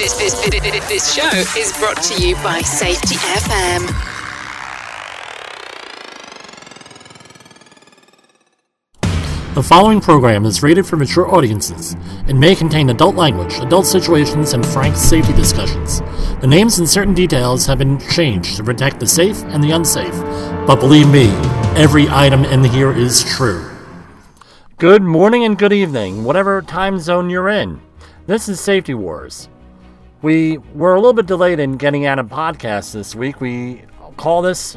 This, this, this, show is brought to you by Safety FM. The following program is rated for mature audiences and may contain adult language, adult situations, and frank safety discussions. The names and certain details have been changed to protect the safe and the unsafe, but believe me, every item in here is true. Good morning and good evening, whatever time zone you're in. This is Safety Wars. We were a little bit delayed in getting out a podcast this week. We call this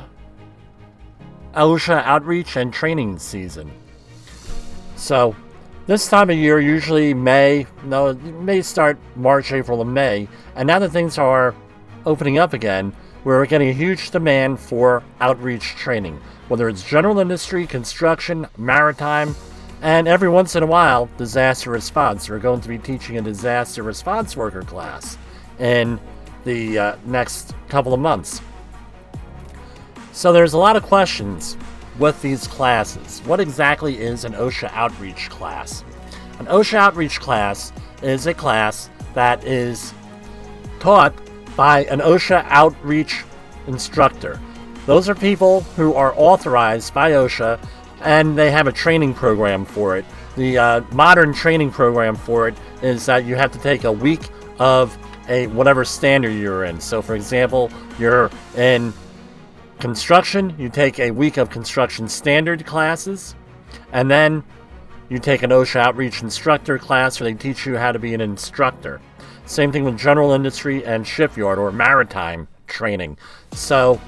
OSHA Outreach and Training Season. So, this time of year, usually May, no, may start March, April, and May, and now that things are opening up again, we're getting a huge demand for outreach training, whether it's general industry, construction, maritime, and every once in a while, disaster response. We're going to be teaching a disaster response worker class in the uh, next couple of months. So there's a lot of questions with these classes. What exactly is an OSHA outreach class? An OSHA outreach class is a class that is taught by an OSHA outreach instructor. Those are people who are authorized by OSHA and they have a training program for it. The uh, modern training program for it is that you have to take a week of a whatever standard you're in. So, for example, you're in construction, you take a week of construction standard classes, and then you take an OSHA outreach instructor class where they teach you how to be an instructor. Same thing with general industry and shipyard or maritime training. So,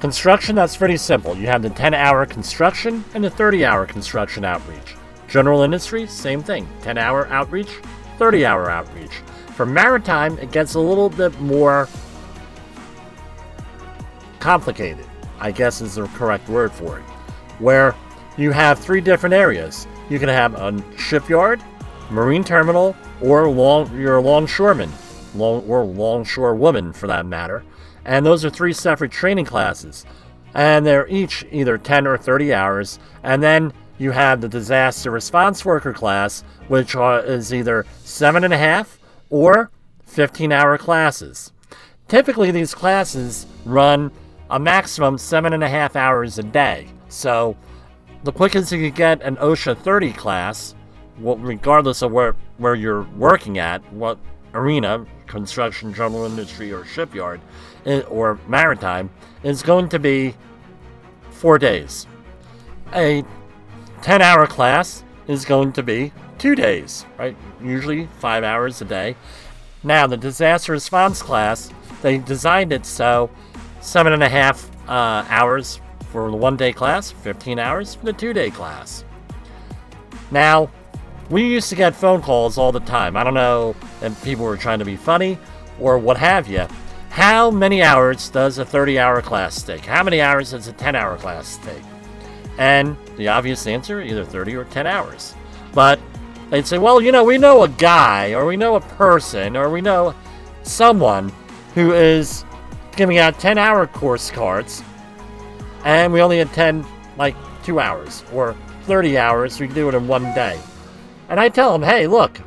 construction, that's pretty simple. You have the 10 hour construction and the 30 hour construction outreach. General industry, same thing 10 hour outreach, 30 hour outreach. For maritime, it gets a little bit more complicated, I guess is the correct word for it, where you have three different areas. You can have a shipyard, marine terminal, or long, you're a longshoreman, long, or longshore woman for that matter. And those are three separate training classes. And they're each either 10 or 30 hours. And then you have the disaster response worker class, which is either seven and a half or 15 hour classes. Typically, these classes run a maximum seven and a half hours a day. So, the quickest you can get an OSHA 30 class, regardless of where, where you're working at, what arena, construction, general industry, or shipyard, eh, or maritime, is going to be four days. A 10 hour class is going to be two days, right? Usually five hours a day. Now, the disaster response class, they designed it so seven and a half uh, hours for the one day class, 15 hours for the two day class. Now, we used to get phone calls all the time. I don't know if people were trying to be funny or what have you. How many hours does a 30 hour class take? How many hours does a 10 hour class take? And the obvious answer either 30 or 10 hours. But they'd say, well, you know, we know a guy, or we know a person, or we know someone who is giving out 10 hour course cards, and we only attend like two hours or 30 hours, we can do it in one day. And I tell them, hey, look,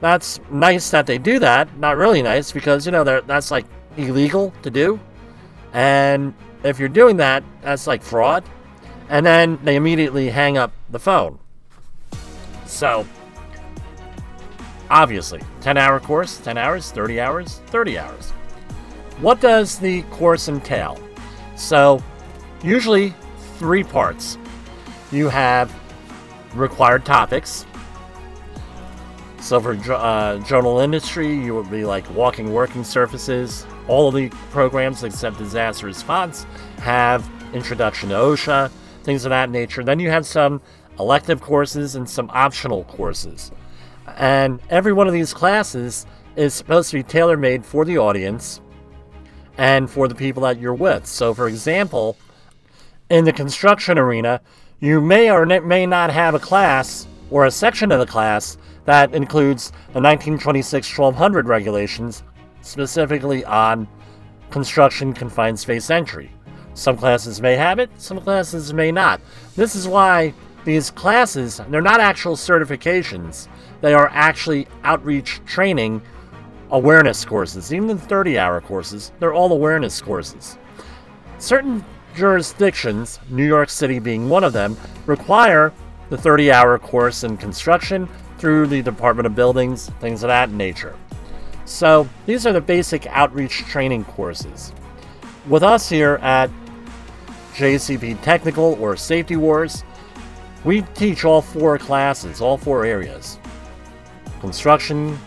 that's nice that they do that. Not really nice because, you know, that's like illegal to do. And if you're doing that, that's like fraud. And then they immediately hang up the phone. So, obviously, 10 hour course, 10 hours, 30 hours, 30 hours. What does the course entail? So, usually three parts. You have required topics. So, for uh, general industry, you would be like walking working surfaces. All of the programs except disaster response have introduction to OSHA, things of that nature. Then you have some elective courses and some optional courses. And every one of these classes is supposed to be tailor made for the audience and for the people that you're with. So, for example, in the construction arena, you may or may not have a class or a section of the class that includes the 1926 1200 regulations, specifically on construction confined space entry. Some classes may have it, some classes may not. This is why these classes, they're not actual certifications, they are actually outreach training awareness courses. Even the 30 hour courses, they're all awareness courses. Certain jurisdictions, New York City being one of them, require the 30 hour course in construction through the Department of Buildings, things of that nature. So, these are the basic outreach training courses. With us here at JCP Technical or Safety Wars, we teach all four classes, all four areas construction,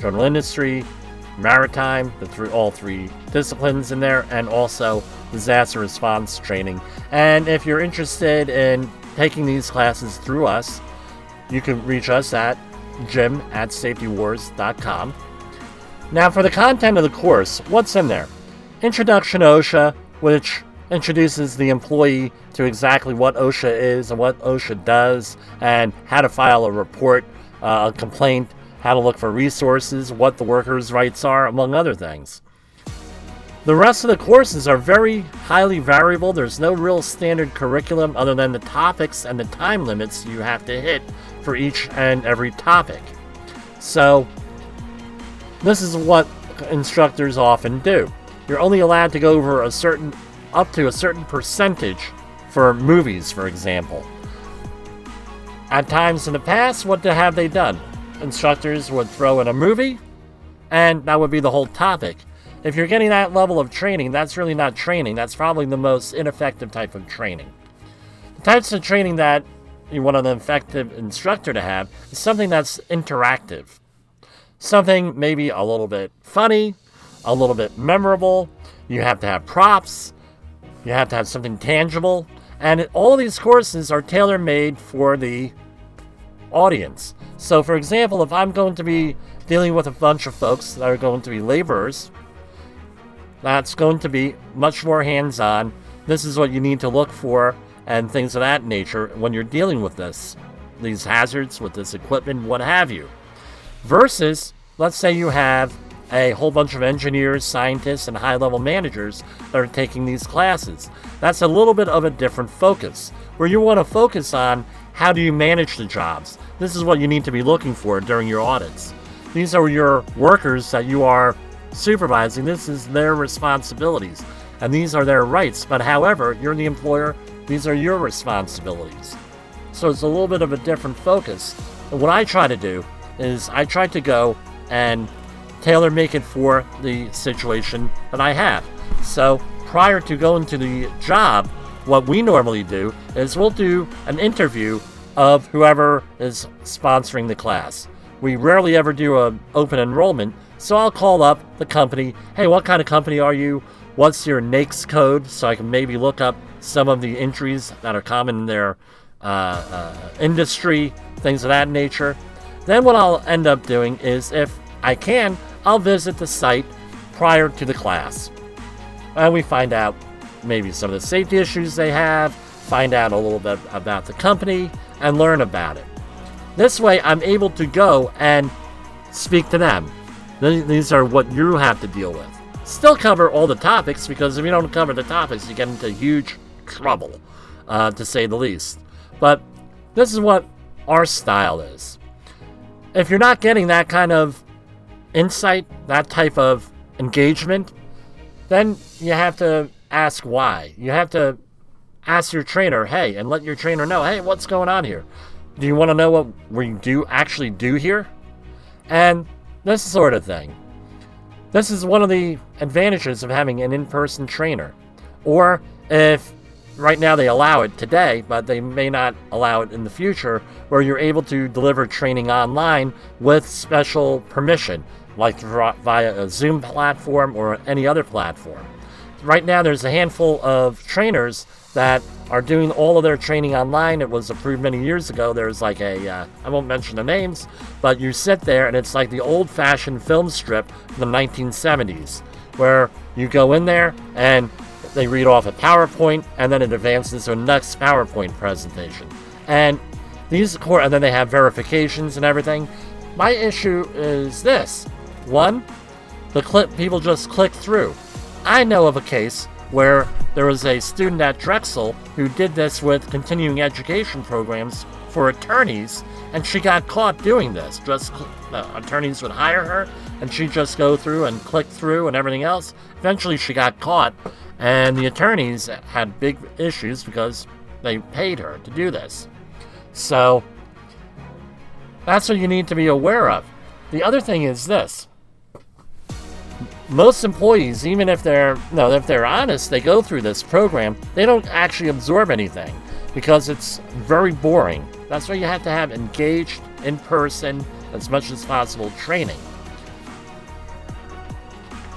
general industry, maritime, the three, all three disciplines in there, and also disaster response training. And if you're interested in taking these classes through us, you can reach us at jim at safetywars.com. Now, for the content of the course, what's in there? Introduction to OSHA, which introduces the employee to exactly what OSHA is and what OSHA does, and how to file a report, uh, a complaint, how to look for resources, what the workers' rights are, among other things. The rest of the courses are very highly variable. There's no real standard curriculum other than the topics and the time limits you have to hit for each and every topic. So, this is what instructors often do. You're only allowed to go over a certain up to a certain percentage for movies, for example. At times in the past, what have they done? Instructors would throw in a movie, and that would be the whole topic. If you're getting that level of training, that's really not training. That's probably the most ineffective type of training. The types of training that you want an effective instructor to have is something that's interactive. Something maybe a little bit funny, a little bit memorable. You have to have props. You have to have something tangible. And all these courses are tailor made for the audience. So, for example, if I'm going to be dealing with a bunch of folks that are going to be laborers, that's going to be much more hands on. This is what you need to look for and things of that nature when you're dealing with this, these hazards with this equipment, what have you. Versus, let's say you have a whole bunch of engineers, scientists, and high level managers that are taking these classes. That's a little bit of a different focus, where you want to focus on how do you manage the jobs. This is what you need to be looking for during your audits. These are your workers that you are supervising, this is their responsibilities. And these are their rights. But however, you're the employer, these are your responsibilities. So it's a little bit of a different focus. What I try to do is I try to go and tailor make it for the situation that I have. So prior to going to the job, what we normally do is we'll do an interview of whoever is sponsoring the class. We rarely ever do an open enrollment so I'll call up the company. Hey, what kind of company are you? What's your NAICS code? So I can maybe look up some of the entries that are common in their uh, uh, industry, things of that nature. Then what I'll end up doing is, if I can, I'll visit the site prior to the class. And we find out maybe some of the safety issues they have, find out a little bit about the company, and learn about it. This way, I'm able to go and speak to them these are what you have to deal with. Still cover all the topics because if you don't cover the topics, you get into huge trouble, uh, to say the least. But this is what our style is. If you're not getting that kind of insight, that type of engagement, then you have to ask why. You have to ask your trainer, hey, and let your trainer know, hey, what's going on here? Do you want to know what we do actually do here? And this sort of thing. This is one of the advantages of having an in person trainer. Or if right now they allow it today, but they may not allow it in the future, where you're able to deliver training online with special permission, like via a Zoom platform or any other platform. Right now, there's a handful of trainers that are doing all of their training online. It was approved many years ago. There's like a uh, I won't mention the names, but you sit there and it's like the old fashioned film strip from the 1970s, where you go in there and they read off a PowerPoint and then it advances to a next PowerPoint presentation. And these and then they have verifications and everything. My issue is this one, the clip people just click through. I know of a case where there was a student at Drexel who did this with continuing education programs for attorneys, and she got caught doing this. Just uh, attorneys would hire her, and she'd just go through and click through and everything else. Eventually, she got caught, and the attorneys had big issues because they paid her to do this. So that's what you need to be aware of. The other thing is this. Most employees, even if they're no, if they're honest, they go through this program, they don't actually absorb anything because it's very boring. That's why you have to have engaged, in person, as much as possible training.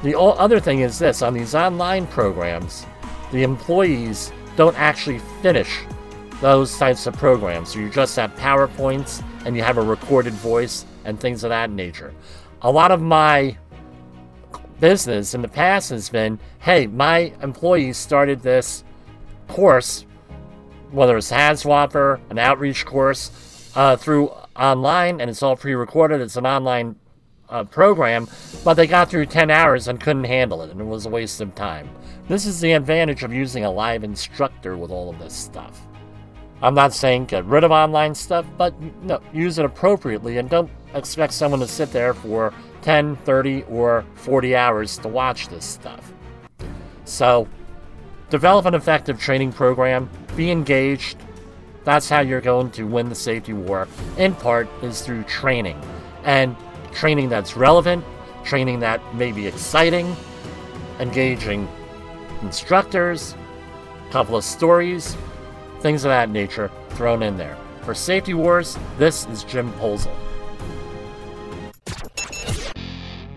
The other thing is this on these online programs, the employees don't actually finish those types of programs. So you just have PowerPoints and you have a recorded voice and things of that nature. A lot of my business in the past has been hey, my employees started this course, whether it's HAZWOPER, an outreach course, uh, through online, and it's all pre recorded. It's an online uh, program, but they got through 10 hours and couldn't handle it, and it was a waste of time. This is the advantage of using a live instructor with all of this stuff. I'm not saying get rid of online stuff, but no, use it appropriately and don't expect someone to sit there for 10, 30, or 40 hours to watch this stuff. So, develop an effective training program, be engaged. That's how you're going to win the safety war. In part, is through training. And training that's relevant, training that may be exciting, engaging instructors, a couple of stories, things of that nature thrown in there. For Safety Wars, this is Jim Polzel.